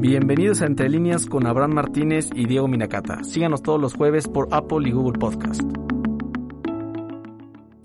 Bienvenidos a Entre Líneas con Abraham Martínez y Diego Minacata. Síganos todos los jueves por Apple y Google Podcast.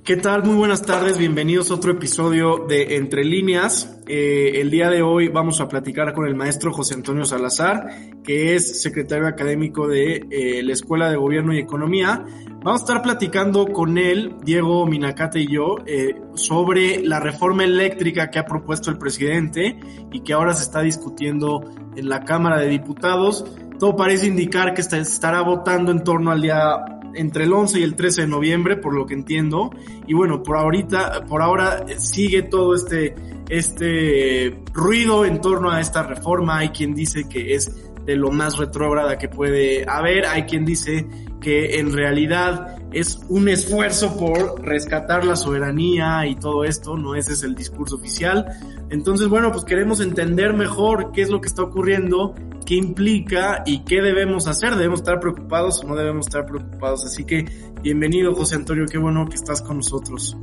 ¿Qué tal? Muy buenas tardes, bienvenidos a otro episodio de Entre Líneas. Eh, el día de hoy vamos a platicar con el maestro José Antonio Salazar, que es secretario académico de eh, la Escuela de Gobierno y Economía. Vamos a estar platicando con él, Diego Minacate y yo, eh, sobre la reforma eléctrica que ha propuesto el presidente y que ahora se está discutiendo en la Cámara de Diputados. Todo parece indicar que se estará votando en torno al día entre el 11 y el 13 de noviembre, por lo que entiendo. Y bueno, por ahorita, por ahora sigue todo este, este ruido en torno a esta reforma. Hay quien dice que es de lo más retrógrada que puede haber. Hay quien dice que en realidad es un esfuerzo por rescatar la soberanía y todo esto, no ese es el discurso oficial. Entonces, bueno, pues queremos entender mejor qué es lo que está ocurriendo, qué implica y qué debemos hacer. ¿Debemos estar preocupados o no debemos estar preocupados? Así que bienvenido, José Antonio, qué bueno que estás con nosotros.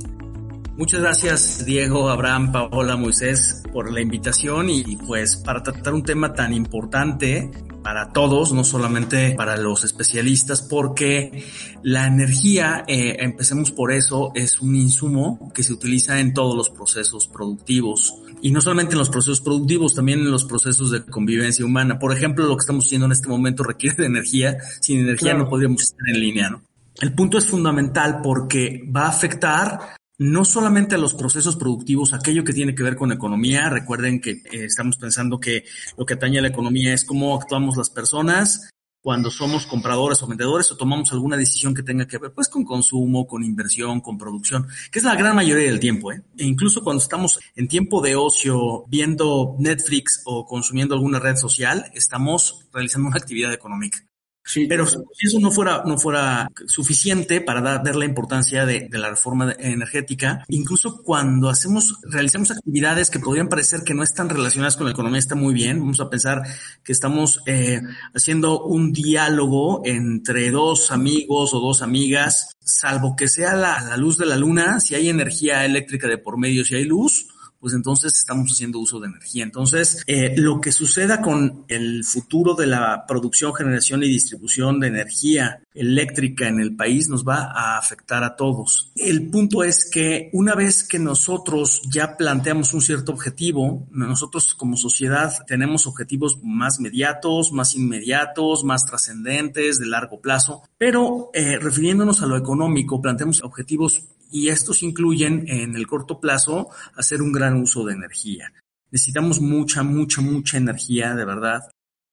Muchas gracias Diego, Abraham, Paola, Moisés por la invitación y pues para tratar un tema tan importante para todos, no solamente para los especialistas, porque la energía, eh, empecemos por eso, es un insumo que se utiliza en todos los procesos productivos. Y no solamente en los procesos productivos, también en los procesos de convivencia humana. Por ejemplo, lo que estamos haciendo en este momento requiere de energía. Sin energía no podríamos estar en línea, ¿no? El punto es fundamental porque va a afectar no solamente a los procesos productivos, aquello que tiene que ver con economía. Recuerden que eh, estamos pensando que lo que atañe a la economía es cómo actuamos las personas cuando somos compradores o vendedores o tomamos alguna decisión que tenga que ver pues con consumo, con inversión, con producción, que es la gran mayoría del tiempo, ¿eh? E incluso cuando estamos en tiempo de ocio viendo Netflix o consumiendo alguna red social, estamos realizando una actividad económica. Sí, pero si eso no fuera, no fuera suficiente para dar, la importancia de, la reforma energética, incluso cuando hacemos, realizamos actividades que podrían parecer que no están relacionadas con la economía, está muy bien. Vamos a pensar que estamos eh, haciendo un diálogo entre dos amigos o dos amigas, salvo que sea la luz de la luna, si hay energía eléctrica de por medio, si hay luz, pues entonces estamos haciendo uso de energía. Entonces, eh, lo que suceda con el futuro de la producción, generación y distribución de energía eléctrica en el país nos va a afectar a todos. El punto es que una vez que nosotros ya planteamos un cierto objetivo, nosotros como sociedad tenemos objetivos más mediatos, más inmediatos, más trascendentes, de largo plazo, pero eh, refiriéndonos a lo económico, planteamos objetivos y estos incluyen en el corto plazo hacer un gran uso de energía. Necesitamos mucha, mucha, mucha energía, de verdad.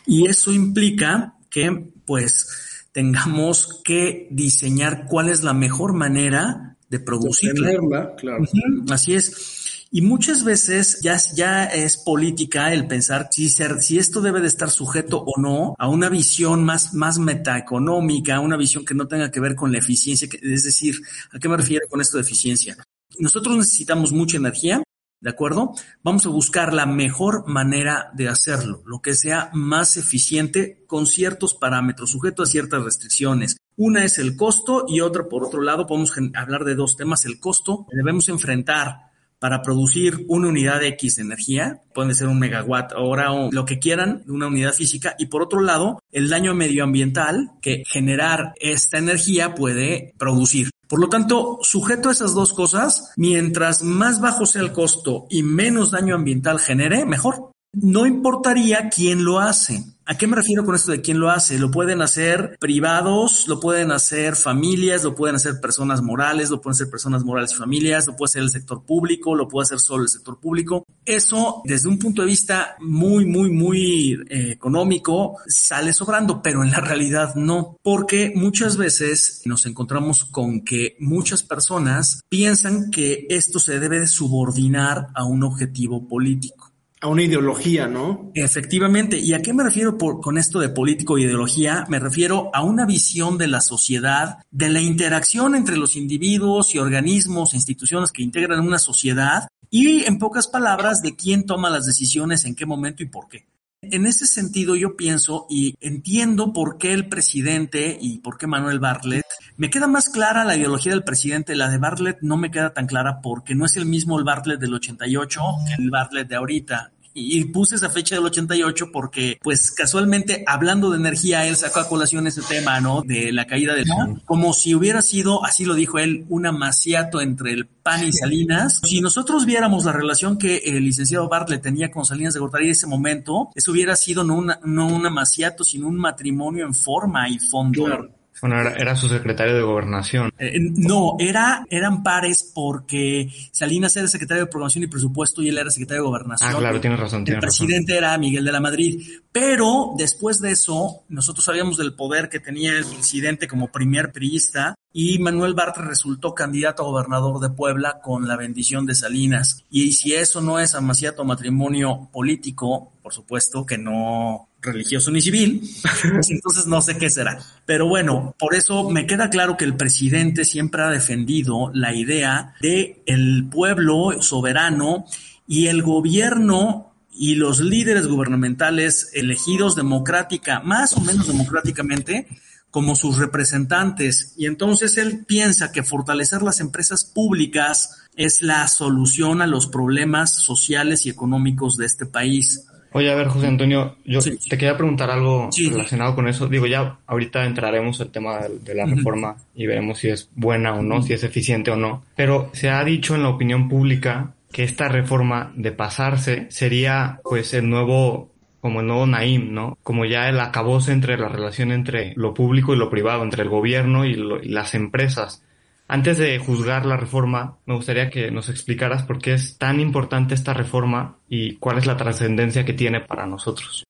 Y eso implica que, pues, tengamos que diseñar cuál es la mejor manera de producirla. claro. Así es. Y muchas veces ya, es política el pensar si, esto debe de estar sujeto o no a una visión más, más metaeconómica, una visión que no tenga que ver con la eficiencia. Es decir, ¿a qué me refiero con esto de eficiencia? Nosotros necesitamos mucha energía, ¿de acuerdo? Vamos a buscar la mejor manera de hacerlo, lo que sea más eficiente con ciertos parámetros, sujeto a ciertas restricciones. Una es el costo y otra, por otro lado, podemos hablar de dos temas. El costo, debemos enfrentar para producir una unidad X de energía, puede ser un megawatt hora o lo que quieran, una unidad física, y por otro lado, el daño medioambiental que generar esta energía puede producir. Por lo tanto, sujeto a esas dos cosas, mientras más bajo sea el costo y menos daño ambiental genere, mejor. No importaría quién lo hace. ¿A qué me refiero con esto de quién lo hace? Lo pueden hacer privados, lo pueden hacer familias, lo pueden hacer personas morales, lo pueden hacer personas morales y familias, lo puede hacer el sector público, lo puede hacer solo el sector público. Eso, desde un punto de vista muy, muy, muy eh, económico, sale sobrando, pero en la realidad no, porque muchas veces nos encontramos con que muchas personas piensan que esto se debe de subordinar a un objetivo político a una ideología, ¿no? Efectivamente. ¿Y a qué me refiero por, con esto de político e ideología? Me refiero a una visión de la sociedad, de la interacción entre los individuos y organismos e instituciones que integran una sociedad y, en pocas palabras, de quién toma las decisiones, en qué momento y por qué. En ese sentido, yo pienso y entiendo por qué el presidente y por qué Manuel Bartlett, me queda más clara la ideología del presidente, la de Bartlett no me queda tan clara porque no es el mismo el Bartlett del 88 que el Bartlett de ahorita. Y puse esa fecha del 88 porque, pues casualmente, hablando de energía, él sacó a colación ese tema, ¿no? De la caída del como si hubiera sido, así lo dijo él, un amaciato entre el PAN y Salinas. Si nosotros viéramos la relación que el licenciado Bartlett tenía con Salinas de Gortari en ese momento, eso hubiera sido no, una, no un amaciato, sino un matrimonio en forma y fondo. Bueno, era, su secretario de gobernación. Eh, no, era, eran pares porque Salinas era secretario de programación y presupuesto y él era secretario de gobernación. Ah, claro, tienes razón. el presidente era Miguel de la Madrid. Pero después de eso, nosotros sabíamos del poder que tenía el presidente como primer priista y Manuel Bartra resultó candidato a gobernador de Puebla con la bendición de Salinas. Y si eso no es amaciato matrimonio político, por supuesto que no religioso ni civil, entonces no sé qué será. Pero bueno, por eso me queda claro que el presidente siempre ha defendido la idea de el pueblo soberano y el gobierno y los líderes gubernamentales elegidos democrática, más o menos democráticamente, como sus representantes. Y entonces él piensa que fortalecer las empresas públicas es la solución a los problemas sociales y económicos de este país. Oye, a ver, José Antonio, yo te quería preguntar algo relacionado con eso. Digo, ya ahorita entraremos al tema de, la reforma y veremos si es buena o no, si es eficiente o no. Pero se ha dicho en la opinión pública que esta reforma de pasarse sería pues el nuevo como el nuevo Naim, ¿no? Como ya el acabose entre la relación entre lo público y lo privado, entre el gobierno y las empresas. Antes de juzgar la reforma, me gustaría que nos explicaras por qué es tan importante esta reforma y cuál es la trascendencia que tiene para nosotros.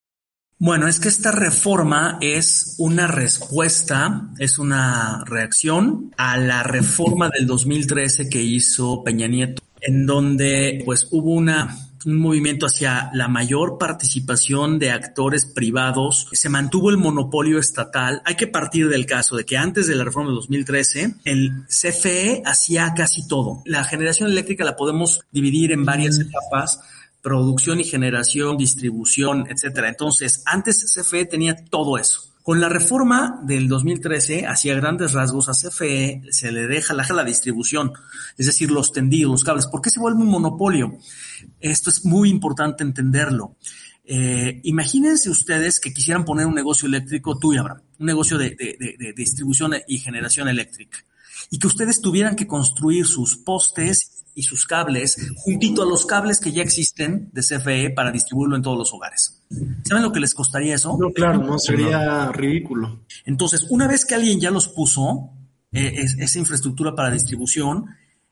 Bueno, es que esta reforma es una respuesta, es una reacción a la reforma del 2013 que hizo Peña Nieto, en donde pues hubo una un movimiento hacia la mayor participación de actores privados. Se mantuvo el monopolio estatal. Hay que partir del caso de que antes de la reforma de 2013, el CFE hacía casi todo. La generación eléctrica la podemos dividir en varias mm. etapas producción y generación, distribución, etcétera. Entonces, antes CFE tenía todo eso. Con la reforma del 2013, hacia grandes rasgos, a CFE se le deja la, la distribución, es decir, los tendidos, los cables. ¿Por qué se vuelve un monopolio? Esto es muy importante entenderlo. Eh, imagínense ustedes que quisieran poner un negocio eléctrico, tú un negocio de, de distribución y generación eléctrica, y que ustedes tuvieran que construir sus postes y sus cables juntito a los cables que ya existen de CFE para distribuirlo en todos los hogares. ¿Saben lo que les costaría eso? No, claro, no sería ridículo. Entonces, una vez que alguien ya los puso, eh, esa infraestructura para distribución,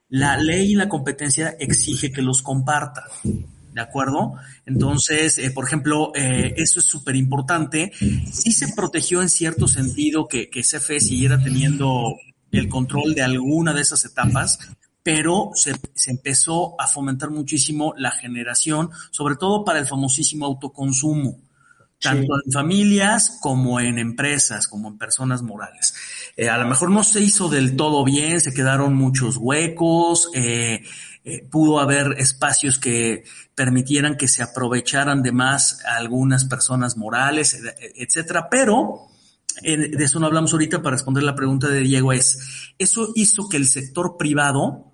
la ley y la competencia exige que los comparta. ¿De acuerdo? Entonces, eh, por ejemplo, eh, eso es súper importante. Sí se protegió en cierto sentido que, que CFE siguiera teniendo el control de alguna de esas etapas, pero se, empezó a fomentar muchísimo la generación, sobre todo para el famosísimo autoconsumo, tanto en familias como en empresas, como en personas morales. Eh, a lo mejor no se hizo del todo bien, se quedaron muchos huecos, eh, eh, pudo haber espacios que permitieran que se aprovecharan de más algunas personas morales, etcétera, pero de eso no hablamos ahorita para responder la pregunta de Diego es, eso hizo que el sector privado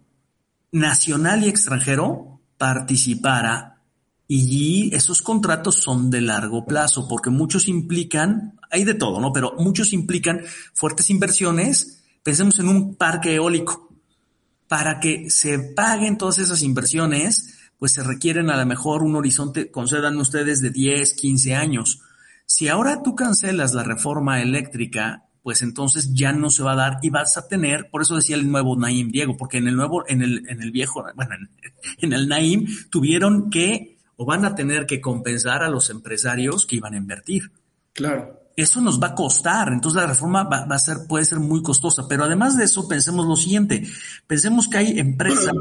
nacional y extranjero participara y esos contratos son de largo plazo porque muchos implican, hay de todo, ¿no? Pero muchos implican fuertes inversiones. Pensemos en un parque eólico. Para que se paguen todas esas inversiones, pues se requieren a lo mejor un horizonte, concedan ustedes, de 10, 15 años. Si ahora tú cancelas la reforma eléctrica pues entonces ya no se va a dar y vas a tener, por eso decía el nuevo Naim Diego, porque en el nuevo, en el, en el viejo, bueno, en, el Naim tuvieron que o van a tener que compensar a los empresarios que iban a invertir. Claro. Eso nos va a costar, entonces la reforma va, va, a ser, puede ser muy costosa, pero además de eso pensemos lo siguiente, pensemos que hay empresas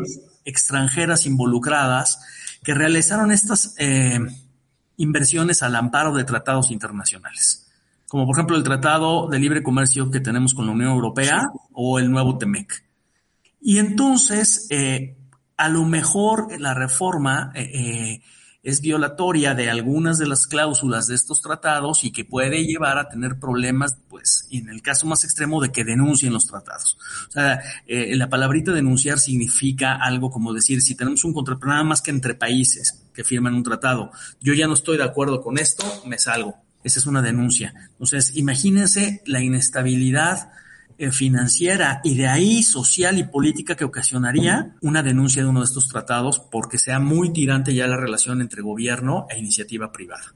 extranjeras involucradas que realizaron estas eh, inversiones al amparo de tratados internacionales como por ejemplo el Tratado de Libre Comercio que tenemos con la Unión Europea o el nuevo TEMEC. Y entonces, eh, a lo mejor la reforma eh, es violatoria de algunas de las cláusulas de estos tratados y que puede llevar a tener problemas, pues, en el caso más extremo de que denuncien los tratados. O sea, eh, la palabrita denunciar significa algo como decir, si tenemos un contrato, nada más que entre países que firman un tratado, yo ya no estoy de acuerdo con esto, me salgo. Esa es una denuncia. Entonces, imagínense la inestabilidad eh, financiera y de ahí social y política que ocasionaría una denuncia de uno de estos tratados porque sea muy tirante ya la relación entre gobierno e iniciativa privada.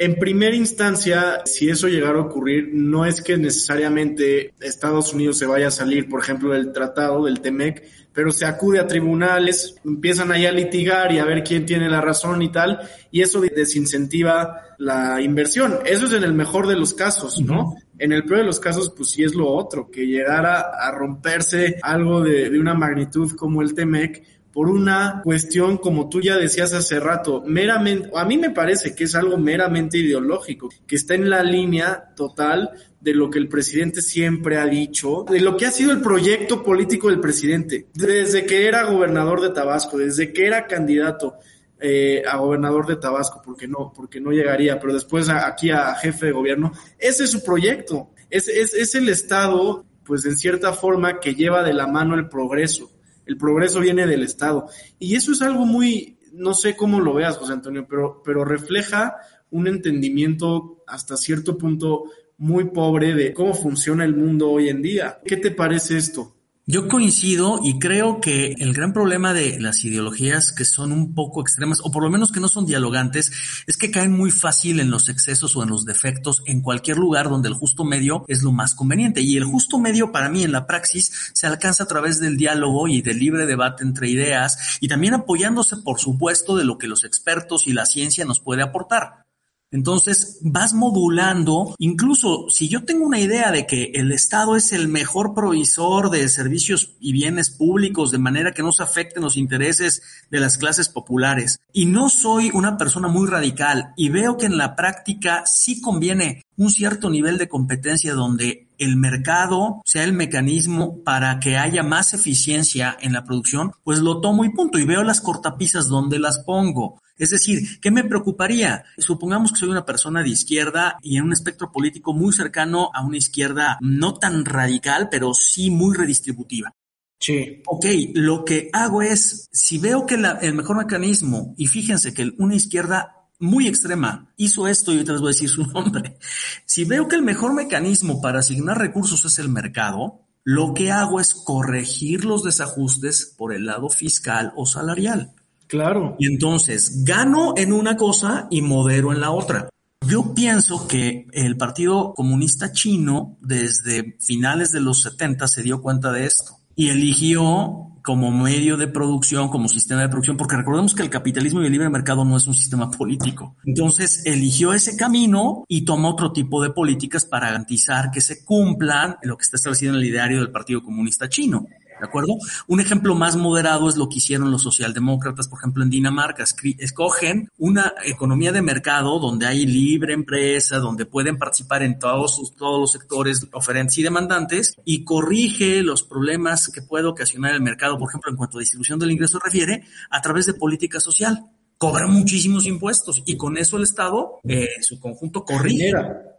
En primera instancia, si eso llegara a ocurrir, no es que necesariamente Estados Unidos se vaya a salir, por ejemplo, del tratado del TEMEC, pero se acude a tribunales, empiezan ahí a litigar y a ver quién tiene la razón y tal, y eso desincentiva la inversión. Eso es en el mejor de los casos, ¿no? En el peor de los casos, pues sí es lo otro, que llegara a romperse algo de, de una magnitud como el TEMEC, por una cuestión, como tú ya decías hace rato, meramente, a mí me parece que es algo meramente ideológico, que está en la línea total de lo que el presidente siempre ha dicho, de lo que ha sido el proyecto político del presidente, desde que era gobernador de Tabasco, desde que era candidato eh, a gobernador de Tabasco, porque no, porque no llegaría, pero después aquí a jefe de gobierno, ese es su proyecto, es, es, es el Estado, pues en cierta forma, que lleva de la mano el progreso. El progreso viene del Estado. Y eso es algo muy, no sé cómo lo veas, José Antonio, pero, pero refleja un entendimiento hasta cierto punto muy pobre de cómo funciona el mundo hoy en día. ¿Qué te parece esto? Yo coincido y creo que el gran problema de las ideologías que son un poco extremas, o por lo menos que no son dialogantes, es que caen muy fácil en los excesos o en los defectos en cualquier lugar donde el justo medio es lo más conveniente. Y el justo medio para mí en la praxis se alcanza a través del diálogo y del libre debate entre ideas y también apoyándose, por supuesto, de lo que los expertos y la ciencia nos puede aportar. Entonces vas modulando, incluso si yo tengo una idea de que el Estado es el mejor provisor de servicios y bienes públicos de manera que no se afecten los intereses de las clases populares y no soy una persona muy radical y veo que en la práctica sí conviene un cierto nivel de competencia donde el mercado sea el mecanismo para que haya más eficiencia en la producción, pues lo tomo y punto y veo las cortapisas donde las pongo. Es decir, ¿qué me preocuparía? Supongamos que soy una persona de izquierda y en un espectro político muy cercano a una izquierda no tan radical, pero sí muy redistributiva. Sí. Ok, lo que hago es, si veo que el mejor mecanismo, y fíjense que una izquierda muy extrema hizo esto y ahorita les voy a decir su nombre. Si veo que el mejor mecanismo para asignar recursos es el mercado, lo que hago es corregir los desajustes por el lado fiscal o salarial. Claro. Y entonces gano en una cosa y modero en la otra. Yo pienso que el Partido Comunista Chino desde finales de los 70 se dio cuenta de esto y eligió como medio de producción, como sistema de producción, porque recordemos que el capitalismo y el libre mercado no es un sistema político. Entonces eligió ese camino y tomó otro tipo de políticas para garantizar que se cumplan lo que está establecido en el ideario del Partido Comunista Chino. ¿De acuerdo? Un ejemplo más moderado es lo que hicieron los socialdemócratas, por ejemplo, en Dinamarca. Escogen una economía de mercado donde hay libre empresa, donde pueden participar en todos, todos los sectores oferentes y demandantes y corrige los problemas que puede ocasionar el mercado, por ejemplo, en cuanto a distribución del ingreso refiere, a través de política social cobra muchísimos impuestos y con eso el Estado, eh, su conjunto, corrige.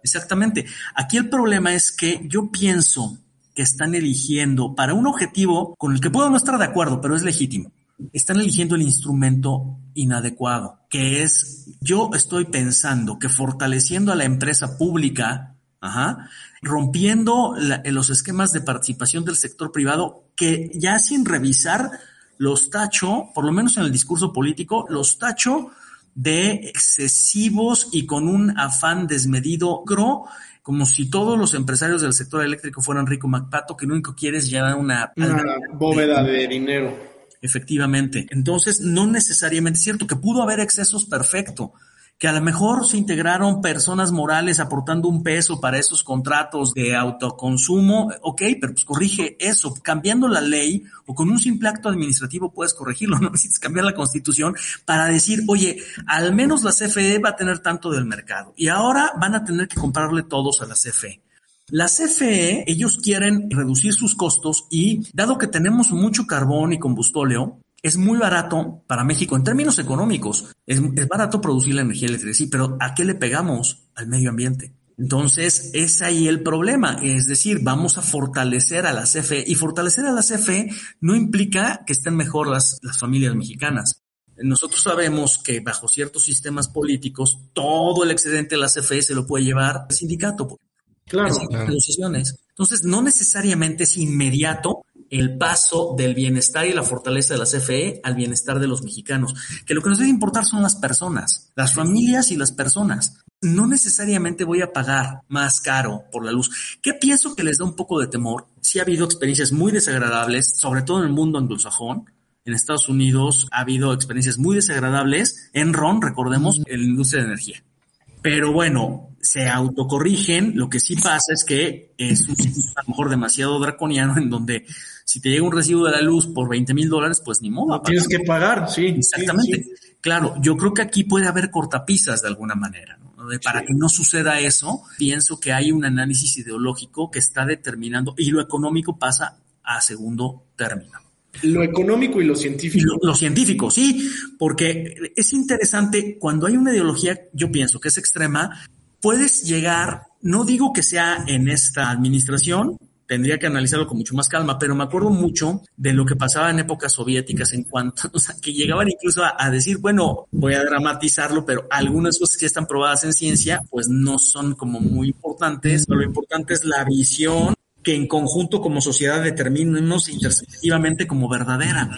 Exactamente. Aquí el problema es que yo pienso que están eligiendo para un objetivo con el que puedo no estar de acuerdo, pero es legítimo. Están eligiendo el instrumento inadecuado, que es, yo estoy pensando que fortaleciendo a la empresa pública, ajá, rompiendo los esquemas de participación del sector privado, que ya sin revisar los tacho, por lo menos en el discurso político, los tacho de excesivos y con un afán desmedido, gro como si todos los empresarios del sector eléctrico fueran Rico MacPato, que lo único quiere es llevar una, una bóveda de dinero. Efectivamente. Entonces, no necesariamente es cierto que pudo haber excesos perfecto, que a lo mejor se integraron personas morales aportando un peso para esos contratos de autoconsumo, ok, pero pues corrige eso, cambiando la ley o con un simple acto administrativo puedes corregirlo, no necesitas cambiar la constitución para decir, oye, al menos la CFE va a tener tanto del mercado y ahora van a tener que comprarle todos a la CFE. La CFE, ellos quieren reducir sus costos y dado que tenemos mucho carbón y combustóleo, es muy barato para México en términos económicos. Es, barato producir la energía eléctrica, sí, pero ¿a qué le pegamos? Al medio ambiente. Entonces, es ahí el problema. Es decir, vamos a fortalecer a la CFE y fortalecer a la CFE no implica que estén mejor las, las familias mexicanas. Nosotros sabemos que bajo ciertos sistemas políticos, todo el excedente de la CFE se lo puede llevar el sindicato. Claro. Entonces, no necesariamente es inmediato el paso del bienestar y la fortaleza de la CFE al bienestar de los mexicanos, que lo que nos debe importar son las personas, las familias y las personas. No necesariamente voy a pagar más caro por la luz. ¿Qué pienso que les da un poco de temor? Sí ha habido experiencias muy desagradables, sobre todo en el mundo anglosajón. En Estados Unidos ha habido experiencias muy desagradables. En RON, recordemos, en la industria de energía. Pero bueno, se autocorrigen. Lo que sí pasa es que es un a lo mejor demasiado draconiano en donde si te llega un recibo de la luz por 20 mil dólares, pues ni modo. tienes que pagar, sí. Exactamente. Claro, yo creo que aquí puede haber cortapisas de alguna manera. ¿no? para que no suceda eso, pienso que hay un análisis ideológico que está determinando y lo económico pasa a segundo término. Lo económico y lo científico. Lo, científico, sí, porque es interesante cuando hay una ideología, yo pienso que es extrema, puedes llegar, no digo que sea en esta administración, tendría que analizarlo con mucho más calma, pero me acuerdo mucho de lo que pasaba en épocas soviéticas en cuanto, o sea, que llegaban incluso a, decir, bueno, voy a dramatizarlo, pero algunas cosas que están probadas en ciencia, pues no son como muy importantes, lo importante es la visión que en conjunto como sociedad determinemos intersubjetivamente como verdadera.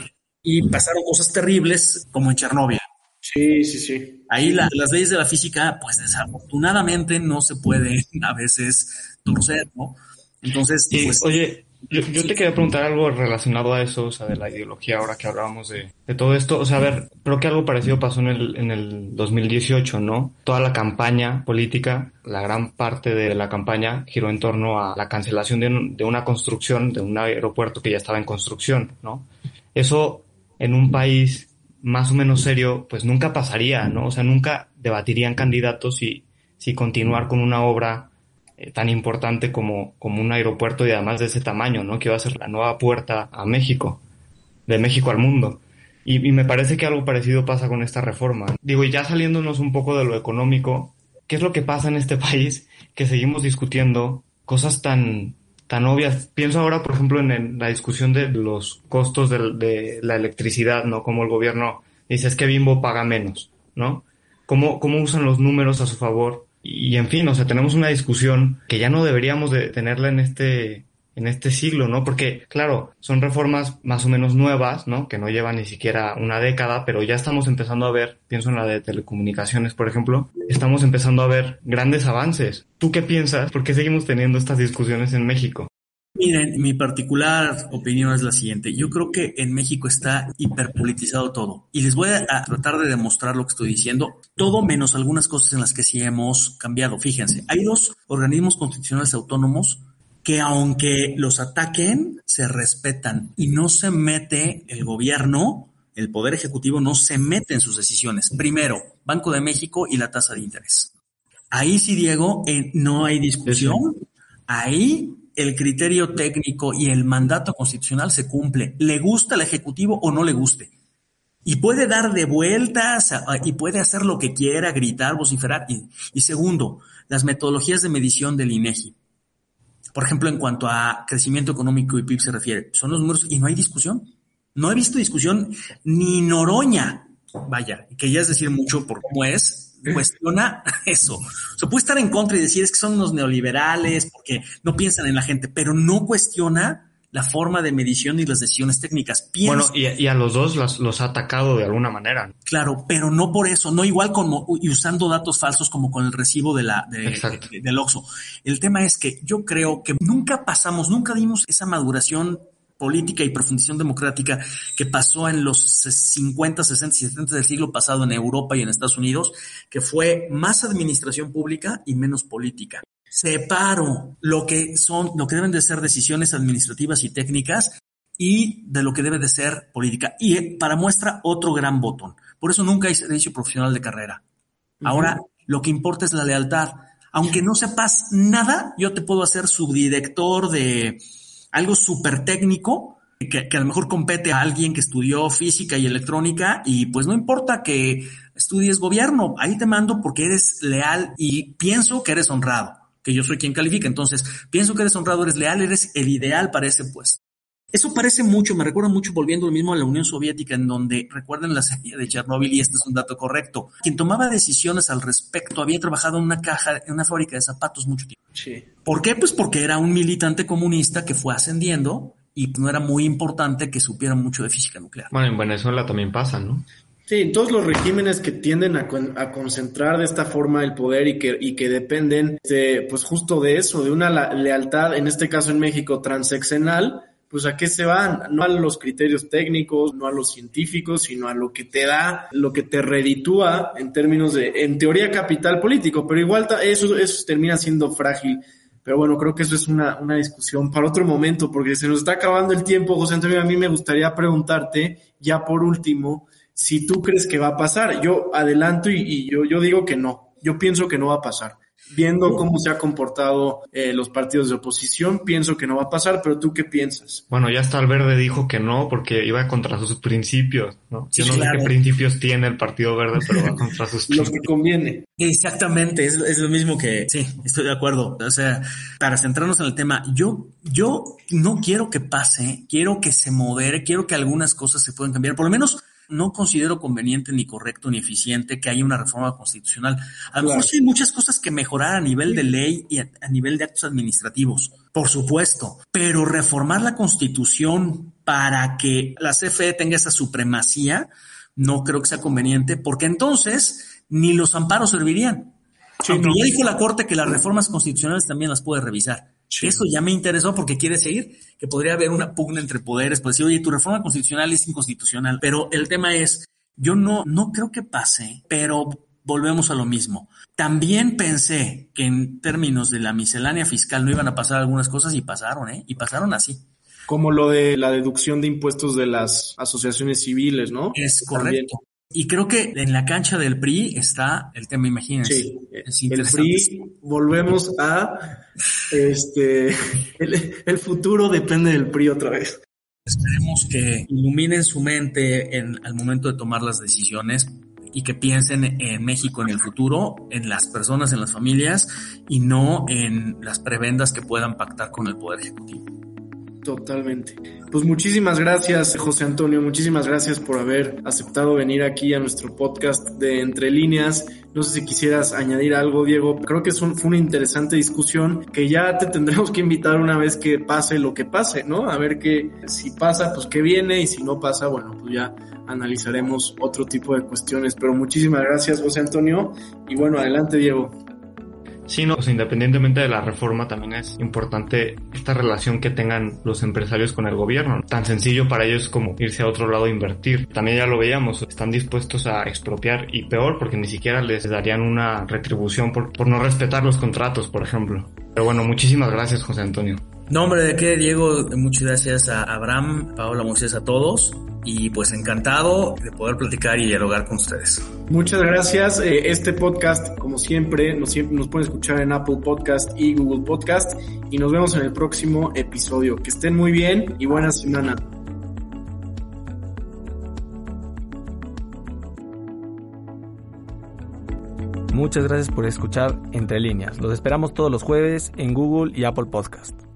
Y pasaron cosas terribles como en Chernóbil. Sí, sí, sí. Ahí las leyes de la física, pues desafortunadamente no se puede a veces torcer, ¿no? Entonces, pues, oye, yo, te quería preguntar algo relacionado a eso, o sea, de la ideología ahora que hablábamos de, todo esto. O sea, a ver, creo que algo parecido pasó en el, en el 2018, ¿no? Toda la campaña política, la gran parte de la campaña giró en torno a la cancelación de, de una construcción, de un aeropuerto que ya estaba en construcción, ¿no? Eso en un país más o menos serio, pues nunca pasaría, ¿no? O sea, nunca debatirían candidatos si, si continuar con una obra eh, tan importante como, como un aeropuerto y además de ese tamaño, ¿no? Que va a ser la nueva puerta a México, de México al mundo. Y, me parece que algo parecido pasa con esta reforma. Digo, ya saliéndonos un poco de lo económico, ¿qué es lo que pasa en este país que seguimos discutiendo cosas tan, tan obvias? Pienso ahora, por ejemplo, en, la discusión de los costos de, de, la electricidad, ¿no? Como el gobierno dice, es que Bimbo paga menos, ¿no? ¿Cómo, cómo usan los números a su favor y en fin, o sea, tenemos una discusión que ya no deberíamos de tenerla en este, en este siglo, ¿no? Porque, claro, son reformas más o menos nuevas, ¿no? Que no llevan ni siquiera una década, pero ya estamos empezando a ver, pienso en la de telecomunicaciones, por ejemplo, estamos empezando a ver grandes avances. ¿Tú qué piensas? ¿Por qué seguimos teniendo estas discusiones en México? Miren, mi particular opinión es la siguiente. Yo creo que en México está hiperpolitizado todo. Y les voy a tratar de demostrar lo que estoy diciendo. Todo menos algunas cosas en las que sí hemos cambiado. Fíjense, hay dos organismos constitucionales autónomos que aunque los ataquen, se respetan y no se mete el gobierno, el poder ejecutivo no se mete en sus decisiones. Primero, Banco de México y la tasa de interés. Ahí sí, Diego, eh, no hay discusión. Ahí el criterio técnico y el mandato constitucional se cumple, le gusta al Ejecutivo o no le guste. Y puede dar de vueltas y puede hacer lo que quiera, gritar, vociferar. Y, segundo, las metodologías de medición del INEGI. Por ejemplo, en cuanto a crecimiento económico y PIB se refiere, son los números y no hay discusión. No he visto discusión ni Noroña, vaya, que ya es decir mucho por cómo es, cuestiona eso. O sea, puede estar en contra y decir es que son unos neoliberales porque no piensan en la gente, pero no cuestiona la forma de medición y las decisiones técnicas. bueno, y, a los dos los, ha atacado de alguna manera. Claro, pero no por eso, no igual como y usando datos falsos como con el recibo de la del Oxxo. El tema es que yo creo que nunca pasamos, nunca dimos esa maduración política y profundización democrática que pasó en los 50, 60 y 70 del siglo pasado en Europa y en Estados Unidos, que fue más administración pública y menos política. Separo lo que son, lo que deben de ser decisiones administrativas y técnicas y de lo que debe de ser política. Y eh, para muestra otro gran botón. Por eso nunca hay servicio profesional de carrera. Ahora, lo que importa es la lealtad. Aunque no sepas nada, yo te puedo hacer subdirector de, algo súper técnico que, que a lo mejor compete a alguien que estudió física y electrónica y pues no importa que estudies gobierno, ahí te mando porque eres leal y pienso que eres honrado, que yo soy quien califica, entonces pienso que eres honrado, eres leal, eres el ideal para ese. Eso parece mucho, me recuerda mucho volviendo lo mismo a la Unión Soviética, en donde recuerden la serie de Chernóbil, y este es un dato correcto. Quien tomaba decisiones al respecto había trabajado en una caja, en una fábrica de zapatos mucho tiempo. Sí. ¿Por qué? Pues porque era un militante comunista que fue ascendiendo y no era muy importante que supiera mucho de física nuclear. Bueno, en Venezuela también pasa, ¿no? Sí, en todos los regímenes que tienden a, a, concentrar de esta forma el poder y que, y que dependen, de, pues justo de eso, de una lealtad, en este caso en México, transeccional, pues a qué se van, no a los criterios técnicos, no a los científicos, sino a lo que te da, lo que te reditúa en términos de, en teoría, capital político, pero igual eso, eso termina siendo frágil. Pero bueno, creo que eso es una, una discusión para otro momento, porque se nos está acabando el tiempo, José Antonio, a mí me gustaría preguntarte, ya por último, si tú crees que va a pasar. Yo adelanto y, y yo, yo digo que no, yo pienso que no va a pasar viendo cómo se ha comportado eh, los partidos de oposición, pienso que no va a pasar, pero tú qué piensas? Bueno, ya hasta el verde dijo que no, porque iba contra sus principios, ¿no? Yo no sé qué principios tiene el Partido Verde, pero va contra sus Los que conviene. Exactamente, es, es, lo mismo que, sí, estoy de acuerdo. O sea, para centrarnos en el tema, yo, yo no quiero que pase, quiero que se modere, quiero que algunas cosas se puedan cambiar, por lo menos no considero conveniente ni correcto ni eficiente que haya una reforma constitucional. A lo mejor sí hay muchas cosas que mejorar a nivel de ley y a, nivel de actos administrativos, por supuesto, pero reformar la constitución para que la CFE tenga esa supremacía, no creo que sea conveniente, porque entonces ni los amparos servirían. Aunque ya dijo la Corte que las reformas constitucionales también las puede revisar. Eso ya me interesó porque quiere seguir que podría haber una pugna entre poderes, pues decir, oye, tu reforma constitucional es inconstitucional. Pero el tema es, yo no, no creo que pase, pero volvemos a lo mismo. También pensé que en términos de la miscelánea fiscal no iban a pasar algunas cosas y pasaron, ¿eh? Y pasaron así. Como lo de la deducción de impuestos de las asociaciones civiles, ¿no? Es correcto. Y creo que en la cancha del PRI está el tema, imagínense. Sí, es el PRI, volvemos a, este, el, futuro depende del PRI otra vez. Esperemos que iluminen su mente en, al momento de tomar las decisiones y que piensen en México en el futuro, en las personas, en las familias y no en las prebendas que puedan pactar con el Poder Ejecutivo. Totalmente. Pues muchísimas gracias, José Antonio. Muchísimas gracias por haber aceptado venir aquí a nuestro podcast de Entre Líneas. No sé si quisieras añadir algo, Diego. Creo que fue una interesante discusión que ya te tendremos que invitar una vez que pase lo que pase, ¿no? A ver que si pasa, pues que viene y si no pasa, bueno, pues ya analizaremos otro tipo de cuestiones. Pero muchísimas gracias, José Antonio. Y bueno, adelante, Diego. Sí, no, pues independientemente de la reforma también es importante esta relación que tengan los empresarios con el gobierno. Tan sencillo para ellos como irse a otro lado a invertir. También ya lo veíamos, están dispuestos a expropiar y peor porque ni siquiera les darían una retribución por, por no respetar los contratos, por ejemplo. Pero bueno, muchísimas gracias José Antonio. Nombre de qué, Diego, muchas gracias a Abraham, Paola Moisés, a todos y pues encantado de poder platicar y dialogar con ustedes. Muchas gracias. Eh, este podcast, como siempre, nos, nos pueden escuchar en Apple Podcast y Google Podcast y nos vemos en el próximo episodio. Que estén muy bien y buena semana. Muchas gracias por escuchar Entre Líneas. Los esperamos todos los jueves en Google y Apple Podcast.